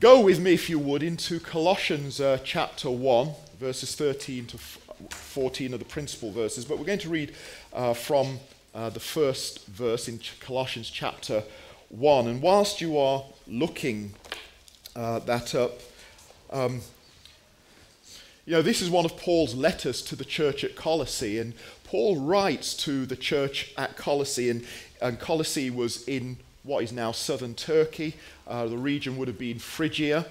go with me, if you would, into Colossians uh, chapter 1, verses 13 to 14 are the principal verses, but we're going to read uh, from uh, the first verse in Colossians chapter 1. And whilst you are looking uh, that up, um, you know, this is one of Paul's letters to the church at Colossae, and Paul writes to the church at Colossae, and, and Colossae was in what is now southern Turkey. Uh, the region would have been Phrygia.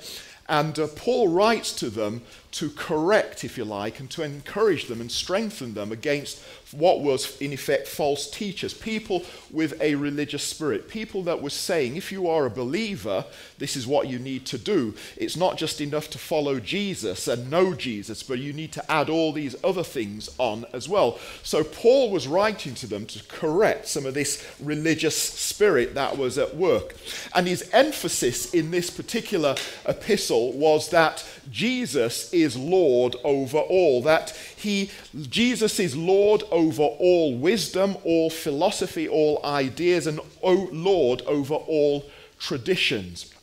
And uh, Paul writes to them to correct, if you like, and to encourage them and strengthen them against what was, in effect, false teachers, people with a religious spirit, people that were saying, if you are a believer, this is what you need to do. It's not just enough to follow Jesus and know Jesus, but you need to add all these other things on as well. So Paul was writing to them to correct some of this religious spirit that was at work. And his emphasis in this particular epistle was that Jesus is Lord over all, that he, Jesus is Lord over all wisdom, all philosophy, all ideas, and oh, Lord over all traditions.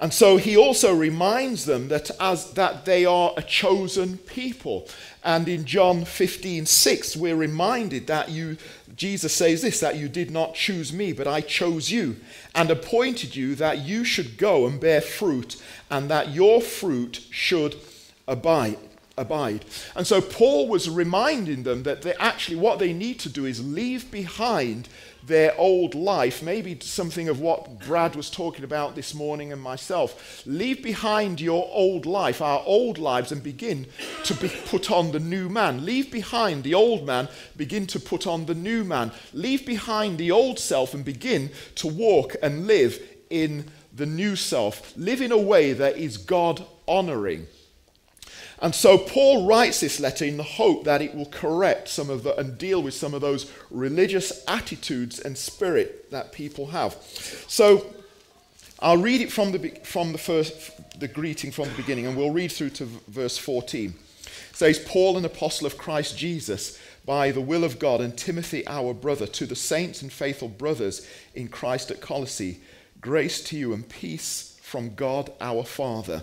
And so he also reminds them that as that they are a chosen people. And in John 15, 6, we're reminded that you, Jesus says this, that you did not choose me, but I chose you and appointed you that you should go and bear fruit, and that your fruit should abide abide. And so Paul was reminding them that they actually what they need to do is leave behind their old life, maybe something of what Brad was talking about this morning and myself. Leave behind your old life, our old lives, and begin to be put on the new man. Leave behind the old man, begin to put on the new man. Leave behind the old self and begin to walk and live in the new self. Live in a way that is God honoring. And so Paul writes this letter in the hope that it will correct some of the and deal with some of those religious attitudes and spirit that people have. So I'll read it from the, from the first, the greeting from the beginning, and we'll read through to verse 14. It says, Paul, an apostle of Christ Jesus, by the will of God, and Timothy, our brother, to the saints and faithful brothers in Christ at Colossae, grace to you and peace from God our Father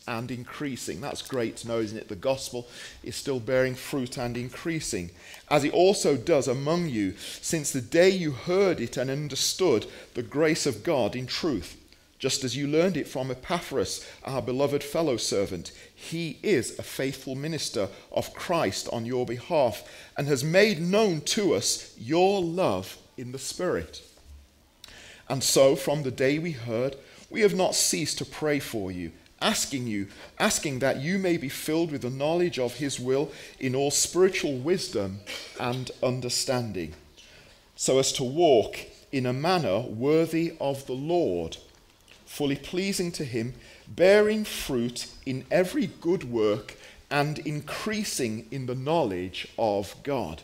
and increasing. That's great to know, isn't it? The gospel is still bearing fruit and increasing, as it also does among you, since the day you heard it and understood the grace of God in truth, just as you learned it from Epaphras, our beloved fellow servant. He is a faithful minister of Christ on your behalf and has made known to us your love in the Spirit. And so, from the day we heard, we have not ceased to pray for you asking you, asking that you may be filled with the knowledge of his will in all spiritual wisdom and understanding, so as to walk in a manner worthy of the Lord, fully pleasing to him, bearing fruit in every good work and increasing in the knowledge of God.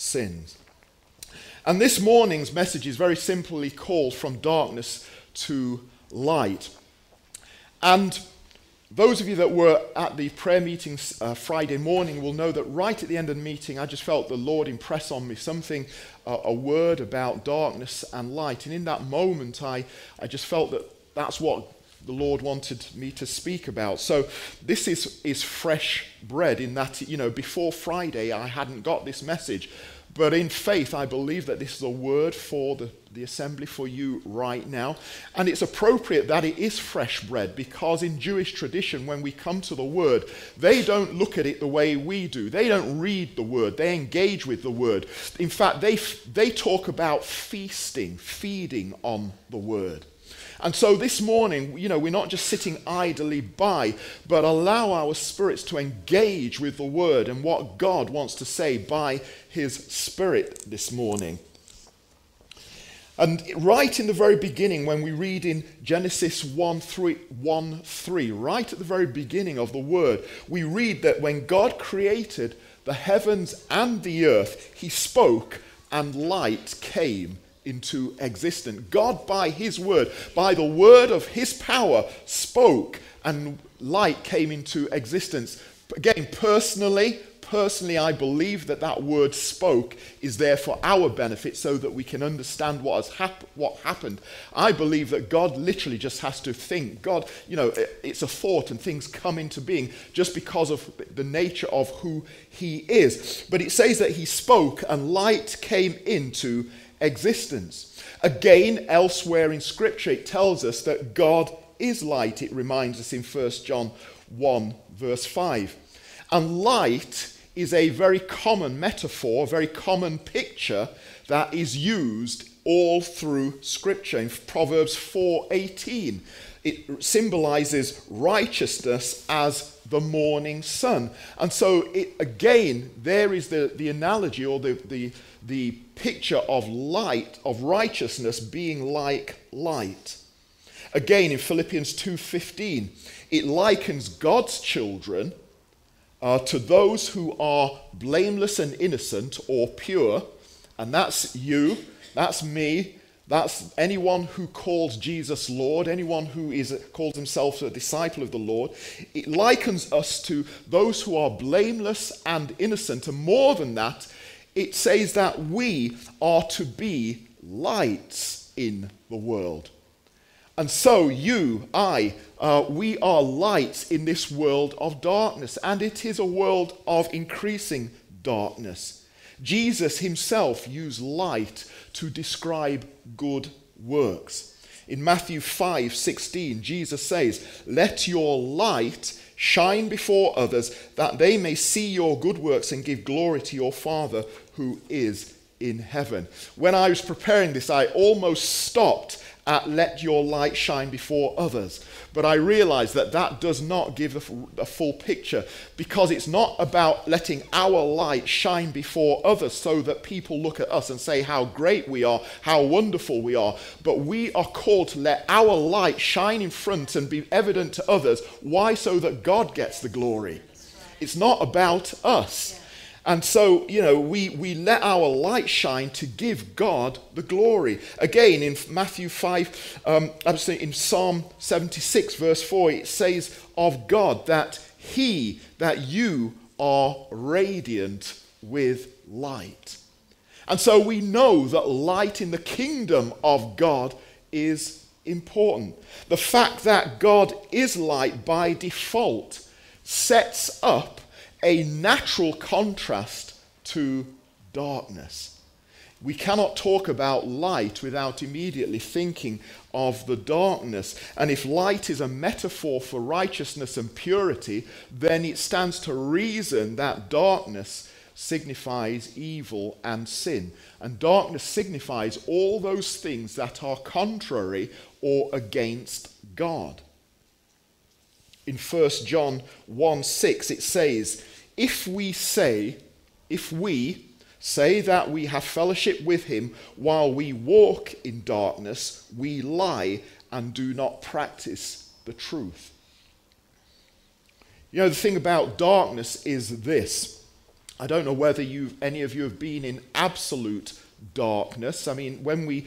sins. And this morning's message is very simply called From Darkness to Light. And those of you that were at the prayer meeting uh, Friday morning will know that right at the end of the meeting, I just felt the Lord impress on me something, uh, a word about darkness and light. And in that moment, I, I just felt that that's what the Lord wanted me to speak about. So this is, is fresh bread in that, you know, before Friday, I hadn't got this message. But in faith, I believe that this is a word for the, the assembly for you right now. And it's appropriate that it is fresh bread because in Jewish tradition, when we come to the word, they don't look at it the way we do. They don't read the word, they engage with the word. In fact, they, they talk about feasting, feeding on the word. And so this morning, you know, we're not just sitting idly by, but allow our spirits to engage with the word and what God wants to say by his spirit this morning. And right in the very beginning, when we read in Genesis 1 3, 1 3, right at the very beginning of the word, we read that when God created the heavens and the earth, he spoke and light came into existence. God, by His word, by the word of His power, spoke and light came into existence. Again, personally, personally, I believe that that word spoke is there for our benefit so that we can understand what has hap- what happened. I believe that God literally just has to think. God, you know, it's a thought and things come into being just because of the nature of who He is. But it says that He spoke and light came into existence. Again, elsewhere in Scripture, it tells us that God is light. It reminds us in 1 John 1, verse 5. And light is a very common metaphor, a very common picture that is used all through Scripture. In Proverbs 4:18, it symbolizes righteousness as the morning sun. And so, it, again, there is the, the analogy or the, the, the picture of light, of righteousness being like light. Again, in Philippians 2:15, it likens God's children uh, to those who are blameless and innocent or pure, and that's you, that's me, that's anyone who calls Jesus Lord, anyone who is calls himself a disciple of the Lord. It likens us to those who are blameless and innocent, and more than that, it says that we are to be lights in the world. And so, you, I, uh, we are lights in this world of darkness, and it is a world of increasing darkness. Jesus himself used light to describe good works. In Matthew 5 16, Jesus says, Let your light shine before others, that they may see your good works and give glory to your Father who is in heaven. When I was preparing this, I almost stopped at let your light shine before others. But I realize that that does not give a, full picture because it's not about letting our light shine before others so that people look at us and say how great we are, how wonderful we are. But we are called to let our light shine in front and be evident to others. Why? So that God gets the glory. It's not about us. And so, you know, we, we let our light shine to give God the glory. Again, in Matthew 5, um, in Psalm 76, verse 4, it says of God that He, that you are radiant with light. And so we know that light in the kingdom of God is important. The fact that God is light by default sets up a natural contrast to darkness. We cannot talk about light without immediately thinking of the darkness. And if light is a metaphor for righteousness and purity, then it stands to reason that darkness signifies evil and sin. And darkness signifies all those things that are contrary or against God. In 1 John 1 6, it says, if we say, if we say that we have fellowship with him while we walk in darkness, we lie and do not practice the truth. You know, the thing about darkness is this. I don't know whether you any of you have been in absolute darkness. I mean, when we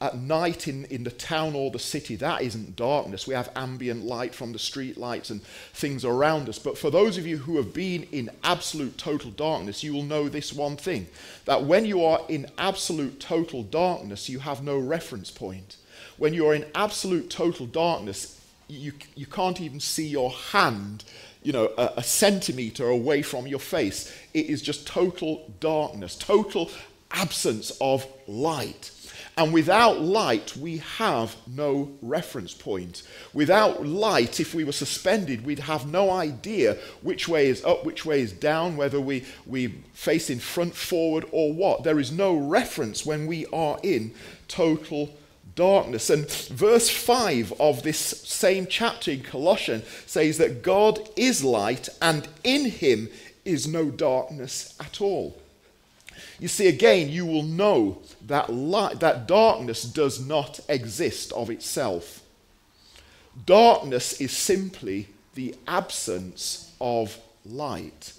at night in, in the town or the city, that isn't darkness. We have ambient light from the street lights and things around us. But for those of you who have been in absolute total darkness, you will know this one thing that when you are in absolute total darkness, you have no reference point. When you're in absolute total darkness, you, you can't even see your hand you know, a, a centimeter away from your face. It is just total darkness, total absence of light. And without light, we have no reference point. Without light, if we were suspended, we'd have no idea which way is up, which way is down, whether we, we face in front, forward, or what. There is no reference when we are in total darkness. And verse 5 of this same chapter in Colossians says that God is light, and in him is no darkness at all. You see, again, you will know that, light, that darkness does not exist of itself. Darkness is simply the absence of light.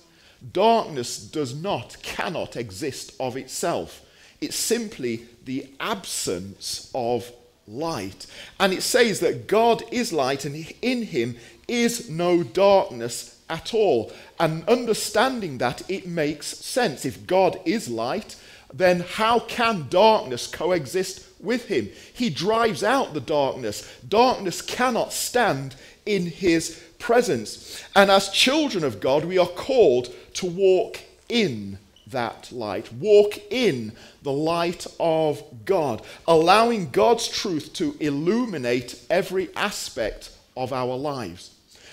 Darkness does not, cannot exist of itself. It's simply the absence of light. And it says that God is light and in him is no darkness at all. And understanding that, it makes sense. If God is light, then how can darkness coexist with him? He drives out the darkness. Darkness cannot stand in his presence. And as children of God, we are called to walk in that light, walk in the light of God, allowing God's truth to illuminate every aspect of our lives.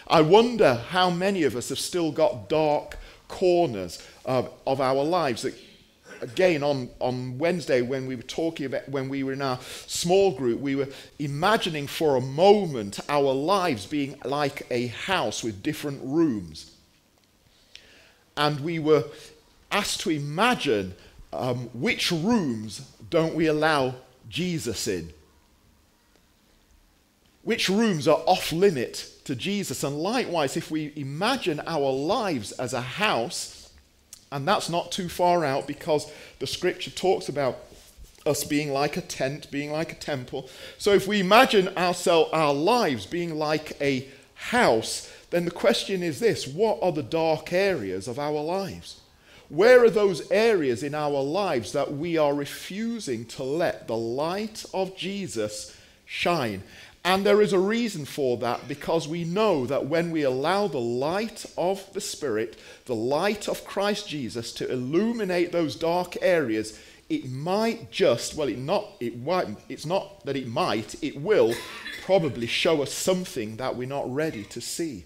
I wonder how many of us have still got dark corners of, of our lives that again on, on Wednesday when we were talking about when we were in our small group, we were imagining for a moment our lives being like a house with different rooms. And we were asked to imagine um, which rooms don't we allow Jesus in? Which rooms are off limit to Jesus. And likewise, if we imagine our lives as a house, and that's not too far out because the scripture talks about us being like a tent, being like a temple. So if we imagine ourselves, our lives being like a house, then the question is this what are the dark areas of our lives? Where are those areas in our lives that we are refusing to let the light of Jesus shine? And there is a reason for that because we know that when we allow the light of the Spirit, the light of Christ Jesus to illuminate those dark areas, it might just, well, it not, it it's not that it might, it will probably show us something that we're not ready to see,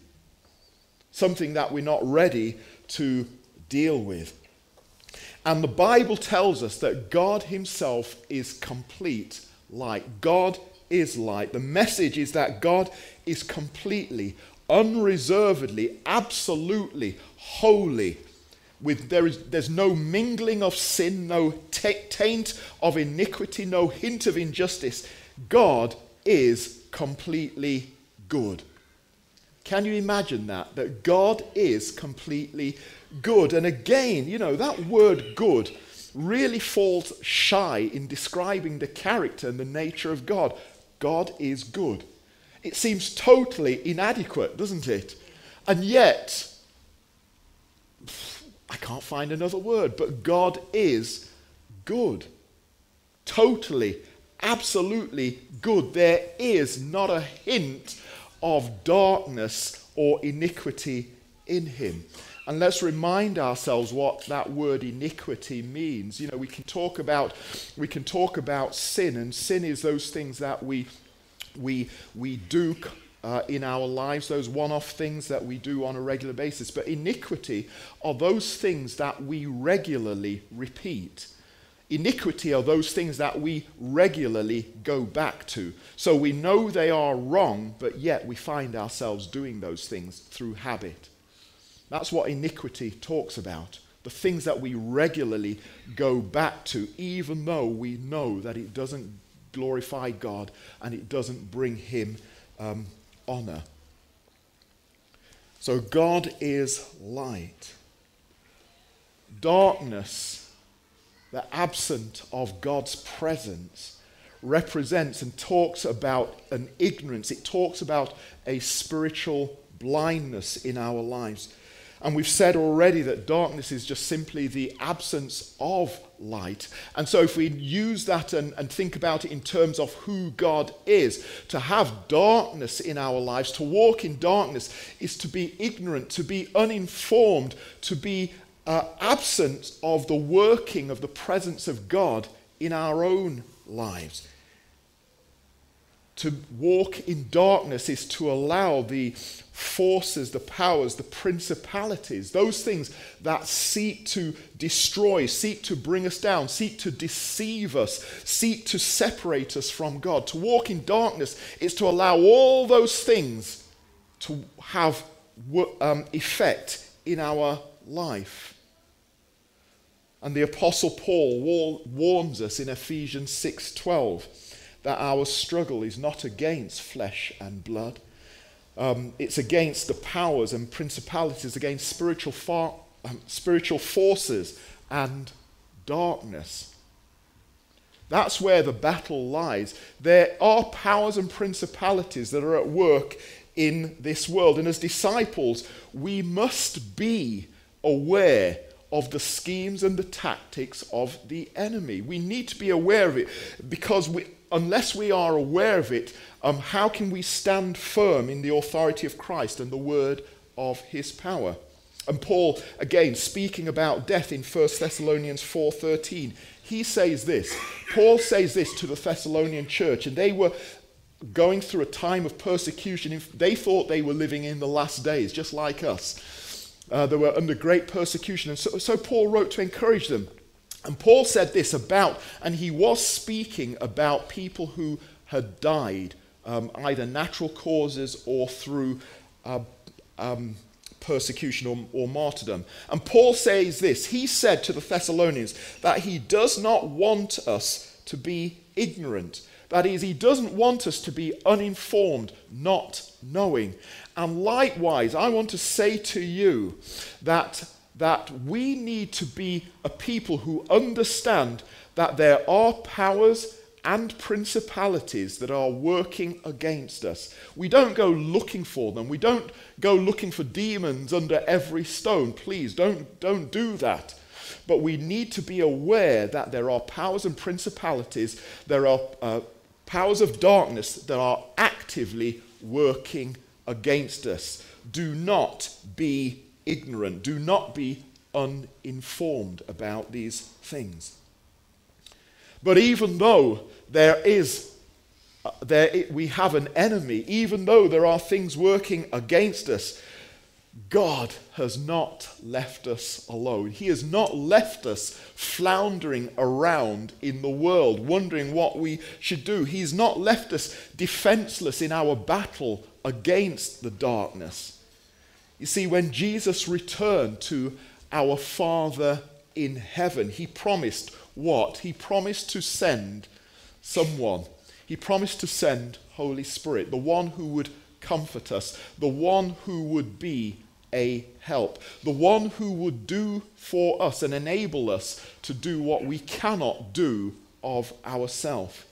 something that we're not ready to deal with. And the Bible tells us that God Himself is complete light. God is light. The message is that God is completely, unreservedly, absolutely holy. With, there is, there's no mingling of sin, no taint of iniquity, no hint of injustice. God is completely good. Can you imagine that? That God is completely good. And again, you know, that word good really falls shy in describing the character and the nature of God. God is good. It seems totally inadequate, doesn't it? And yet, I can't find another word, but God is good. Totally, absolutely good. There is not a hint of darkness or iniquity in him. And let's remind ourselves what that word iniquity means. You know, we can talk about we can talk about sin, and sin is those things that we we we do uh, in our lives, those one-off things that we do on a regular basis. But iniquity are those things that we regularly repeat. Iniquity are those things that we regularly go back to. So we know they are wrong, but yet we find ourselves doing those things through habit. That's what iniquity talks about. The things that we regularly go back to, even though we know that it doesn't glorify God and it doesn't bring Him um, honor. So God is light. Darkness, the absence of God's presence, represents and talks about an ignorance. It talks about a spiritual blindness in our lives. And we've said already that darkness is just simply the absence of light. And so, if we use that and, and, think about it in terms of who God is, to have darkness in our lives, to walk in darkness, is to be ignorant, to be uninformed, to be uh, absence of the working of the presence of God in our own lives. To walk in darkness is to allow the forces, the powers, the principalities, those things that seek to destroy, seek to bring us down, seek to deceive us, seek to separate us from God. To walk in darkness is to allow all those things to have um, effect in our life. And the apostle Paul warns us in Ephesians 6:12 that our struggle is not against flesh and blood um, it's against the powers and principalities, against spiritual, far, um, spiritual forces and darkness. That's where the battle lies. There are powers and principalities that are at work in this world. And as disciples, we must be aware of the schemes and the tactics of the enemy. We need to be aware of it because we, unless we are aware of it, um, how can we stand firm in the authority of Christ and the word of his power? And Paul, again, speaking about death in 1 Thessalonians 4.13, he says this. Paul says this to the Thessalonian church, and they were going through a time of persecution. They thought they were living in the last days, just like us. Uh, they were under great persecution. And so, so Paul wrote to encourage them. And Paul said this about, and he was speaking about people who had died um, either natural causes or through uh, um, persecution or, or martyrdom. And Paul says this He said to the Thessalonians that he does not want us to be ignorant. That is, he doesn't want us to be uninformed, not knowing. And likewise, I want to say to you that, that we need to be a people who understand that there are powers and principalities that are working against us. We don't go looking for them. We don't go looking for demons under every stone. Please don't, don't do that. But we need to be aware that there are powers and principalities, there are uh, powers of darkness that are actively working against us. Do not be ignorant. Do not be uninformed about these things. But even though there is, uh, there, we have an enemy, even though there are things working against us, God has not left us alone. He has not left us floundering around in the world, wondering what we should do. He's not left us defenseless in our battle against the darkness. You see, when Jesus returned to our Father in heaven, he promised what? He promised to send someone. He promised to send Holy Spirit, the one who would comfort us, the one who would be a help, the one who would do for us and enable us to do what we cannot do of ourselves.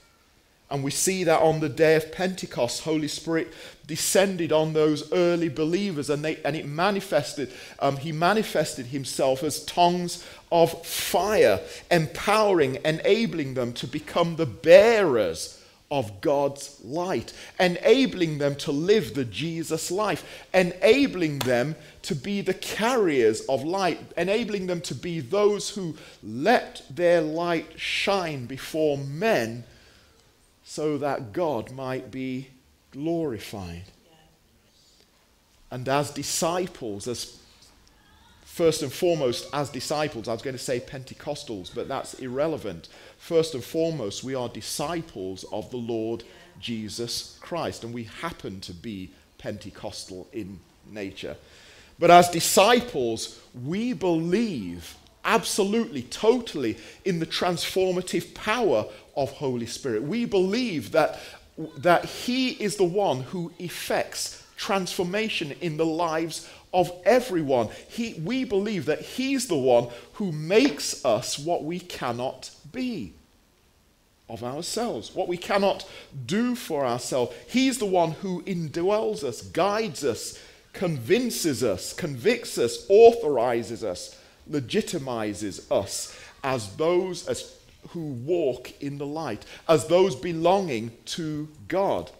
And we see that on the day of Pentecost, Holy Spirit descended on those early believers and, they, and it manifested, um, he manifested himself as tongues of fire, empowering, enabling them to become the bearers of God's light, enabling them to live the Jesus life, enabling them to be the carriers of light, enabling them to be those who let their light shine before men so that God might be glorified. And as disciples, as first and foremost, as disciples, I was going to say Pentecostals, but that's irrelevant. First and foremost, we are disciples of the Lord Jesus Christ, and we happen to be Pentecostal in nature. But as disciples, we believe absolutely, totally in the transformative power of Holy Spirit. We believe that, that He is the one who effects transformation in the lives of everyone. He, we believe that He's the one who makes us what we cannot be of ourselves, what we cannot do for ourselves. He's the one who indwells us, guides us, convinces us, convicts us, authorizes us legitimizes us as those as who walk in the light, as those belonging to God.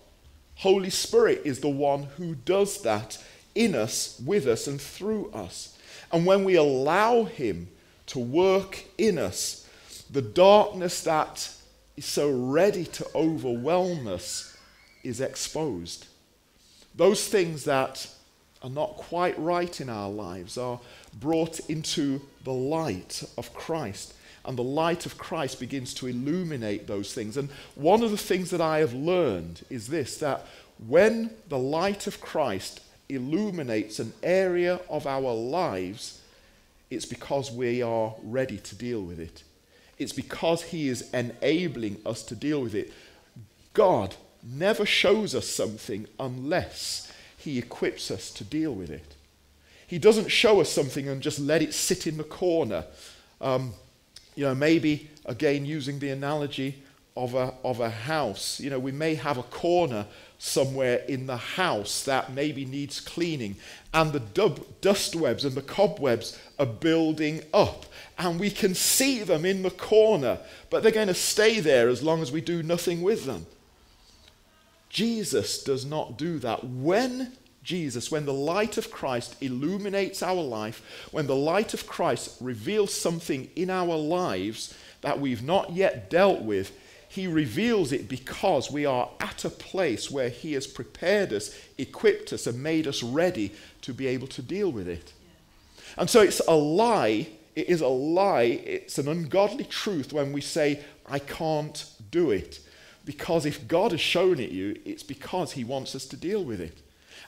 Holy Spirit is the one who does that in us, with us, and through us. And when we allow Him to work in us, the darkness that is so ready to overwhelm us is exposed. Those things that are not quite right in our lives are brought into the light of Christ. And the light of Christ begins to illuminate those things. And one of the things that I have learned is this that when the light of Christ illuminates an area of our lives, it's because we are ready to deal with it. It's because He is enabling us to deal with it. God never shows us something unless He equips us to deal with it. He doesn't show us something and just let it sit in the corner. Um, you know, maybe again using the analogy of a, of a house. You know, we may have a corner somewhere in the house that maybe needs cleaning, and the dub, dust webs and the cobwebs are building up, and we can see them in the corner, but they're going to stay there as long as we do nothing with them. Jesus does not do that. When Jesus, when the light of Christ illuminates our life, when the light of Christ reveals something in our lives that we've not yet dealt with, he reveals it because we are at a place where He has prepared us, equipped us, and made us ready to be able to deal with it. And so it's a lie. It is a lie. It's an ungodly truth when we say, I can't do it. Because if God has shown it you, it's because He wants us to deal with it.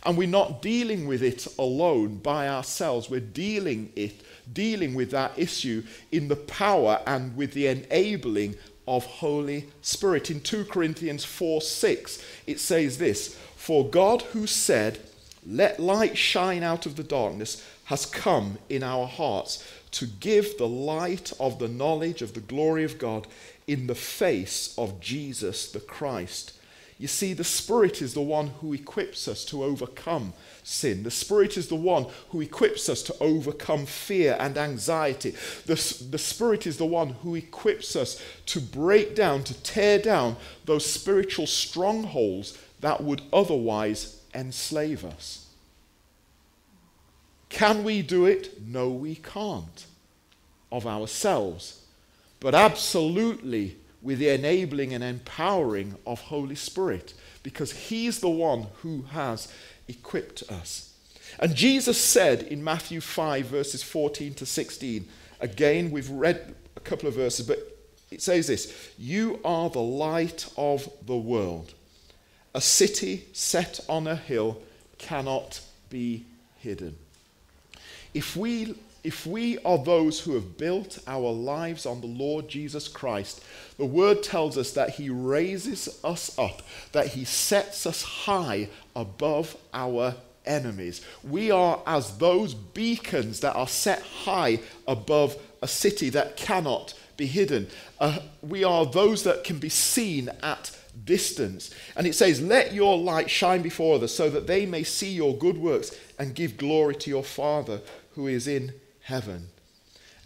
And we're not dealing with it alone by ourselves. We're dealing it, dealing with that issue in the power and with the enabling of Holy Spirit. In 2 Corinthians 4 6, it says this For God, who said, Let light shine out of the darkness, has come in our hearts to give the light of the knowledge of the glory of God in the face of Jesus the Christ. You see, the Spirit is the one who equips us to overcome sin. The Spirit is the one who equips us to overcome fear and anxiety. The, the Spirit is the one who equips us to break down, to tear down those spiritual strongholds that would otherwise enslave us. Can we do it? No, we can't of ourselves. But absolutely with the enabling and empowering of Holy Spirit because He's the one who has equipped us. And Jesus said in Matthew 5, verses 14 to 16, again, we've read a couple of verses, but it says this You are the light of the world. A city set on a hill cannot be hidden. If we if we are those who have built our lives on the Lord Jesus Christ, the word tells us that he raises us up, that he sets us high above our enemies. We are as those beacons that are set high above a city that cannot be hidden. Uh, we are those that can be seen at distance. And it says, Let your light shine before others so that they may see your good works and give glory to your Father who is in heaven.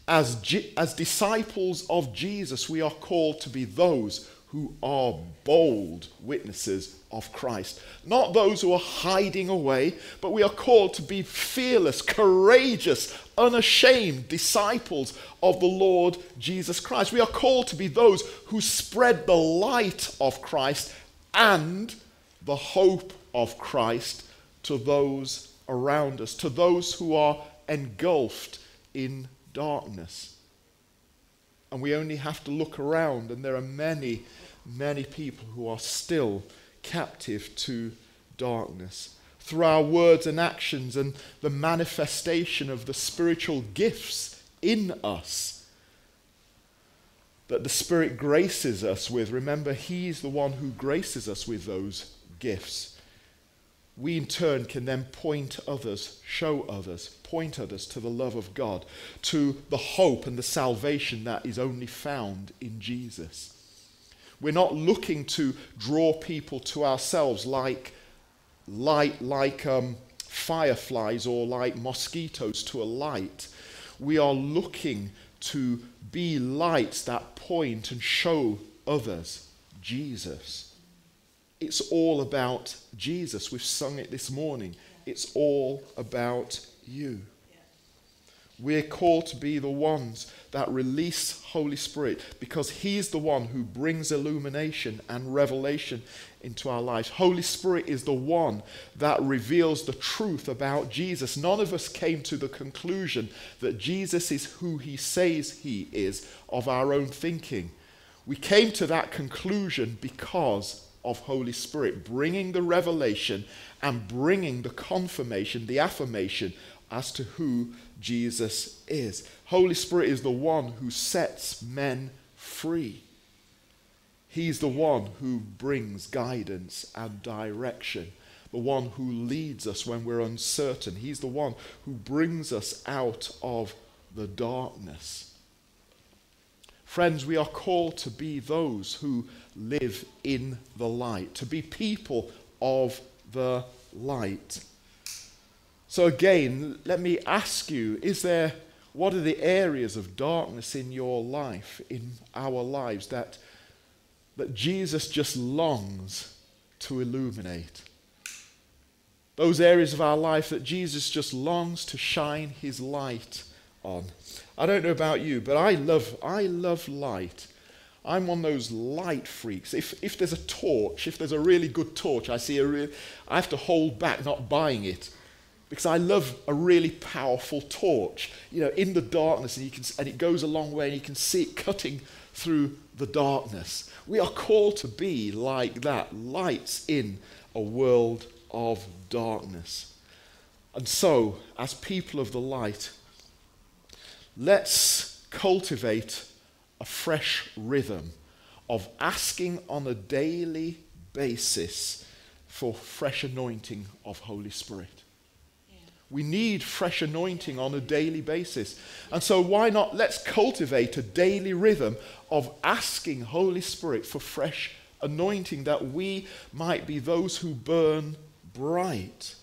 As, as disciples of Jesus, we are called to be those who are bold witnesses of Christ. Not those who are hiding away, but we are called to be fearless, courageous, unashamed disciples of the Lord Jesus Christ. We are called to be those who spread the light of Christ and the hope of Christ to those around us, to those who are engulfed in darkness. And we only have to look around, and there are many, many people who are still captive to darkness. Through our words and actions and the manifestation of the spiritual gifts in us that the Spirit graces us with. Remember, He's the one who graces us with those gifts we in turn can then point others, show others, point others to the love of God, to the hope and the salvation that is only found in Jesus. We're not looking to draw people to ourselves like, light, like um, fireflies or like mosquitoes to a light. We are looking to be lights that point and show others Jesus. It's all about Jesus. We've sung it this morning. It's all about you. We're called to be the ones that release Holy Spirit because He's the one who brings illumination and revelation into our lives. Holy Spirit is the one that reveals the truth about Jesus. None of us came to the conclusion that Jesus is who He says He is of our own thinking. We came to that conclusion because of Holy Spirit, bringing the revelation and bringing the confirmation, the affirmation as to who Jesus is. Holy Spirit is the one who sets men free. He's the one who brings guidance and direction, the one who leads us when we're uncertain. He's the one who brings us out of the darkness. Friends, we are called to be those who live in the light, to be people of the light. So, again, let me ask you is there, what are the areas of darkness in your life, in our lives, that, that Jesus just longs to illuminate? Those areas of our life that Jesus just longs to shine his light on. I don't know about you, but I love, I love light. I'm one of those light freaks. If, if there's a torch, if there's a really good torch, I see a real, I have to hold back not buying it because I love a really powerful torch, you know, in the darkness, and, you can, and it goes a long way, and you can see it cutting through the darkness. We are called to be like that, lights in a world of darkness. And so, as people of the light, let's cultivate a fresh rhythm of asking on a daily basis for fresh anointing of Holy Spirit. We need fresh anointing on a daily basis. And so, why not? Let's cultivate a daily rhythm of asking Holy Spirit for fresh anointing that we might be those who burn bright.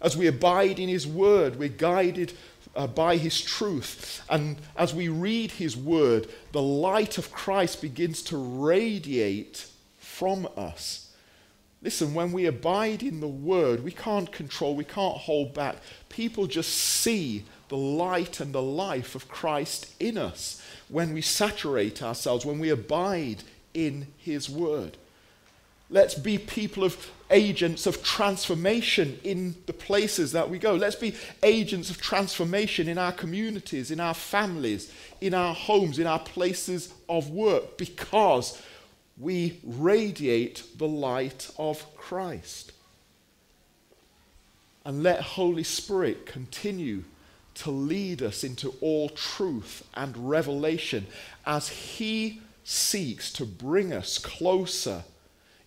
As we abide in His Word, we're guided uh, by His truth. And as we read His Word, the light of Christ begins to radiate from us. Listen, when we abide in the Word, we can't control, we can't hold back. People just see the light and the life of Christ in us when we saturate ourselves, when we abide in His Word. Let's be people of agents of transformation in the places that we go. Let's be agents of transformation in our communities, in our families, in our homes, in our places of work, because we radiate the light of Christ. And let Holy Spirit continue to lead us into all truth and revelation as He seeks to bring us closer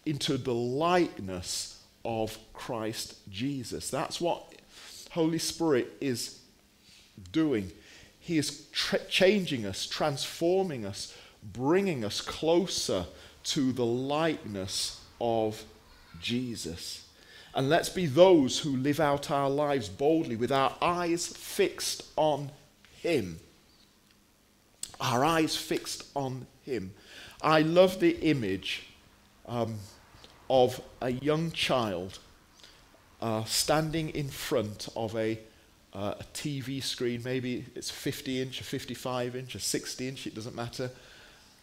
into the likeness of Christ Jesus. That's what Holy Spirit is doing. He is tra- changing us, transforming us, bringing us closer to the likeness of Jesus. And let's be those who live out our lives boldly with our eyes fixed on Him. Our eyes fixed on Him. I love the image um, of a young child uh, standing in front of a, uh, a TV screen. Maybe it's 50 inch, or 55 inch, or 60 inch, it doesn't matter.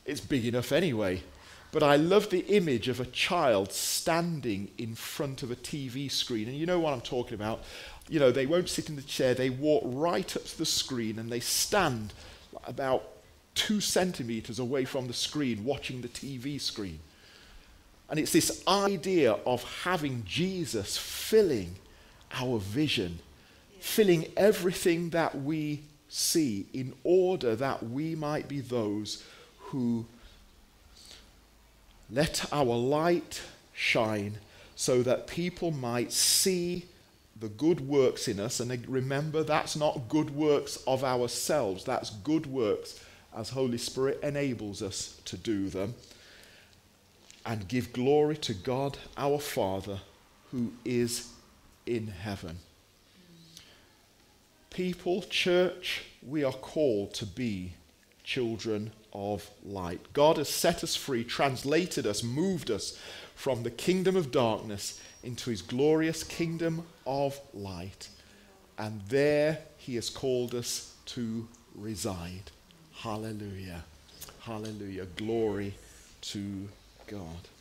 It's big enough anyway. But I love the image of a child standing in front of a TV screen. And you know what I'm talking about. You know, they won't sit in the chair, they walk right up to the screen and they stand about two centimeters away from the screen watching the TV screen. And it's this idea of having Jesus filling our vision, filling everything that we see in order that we might be those who let our light shine so that people might see the good works in us. And remember, that's not good works of ourselves, that's good works as Holy Spirit enables us to do them. And give glory to God our Father who is in heaven. People, church, we are called to be children of light. God has set us free, translated us, moved us from the kingdom of darkness into his glorious kingdom of light. And there he has called us to reside. Hallelujah. Hallelujah. Glory to God.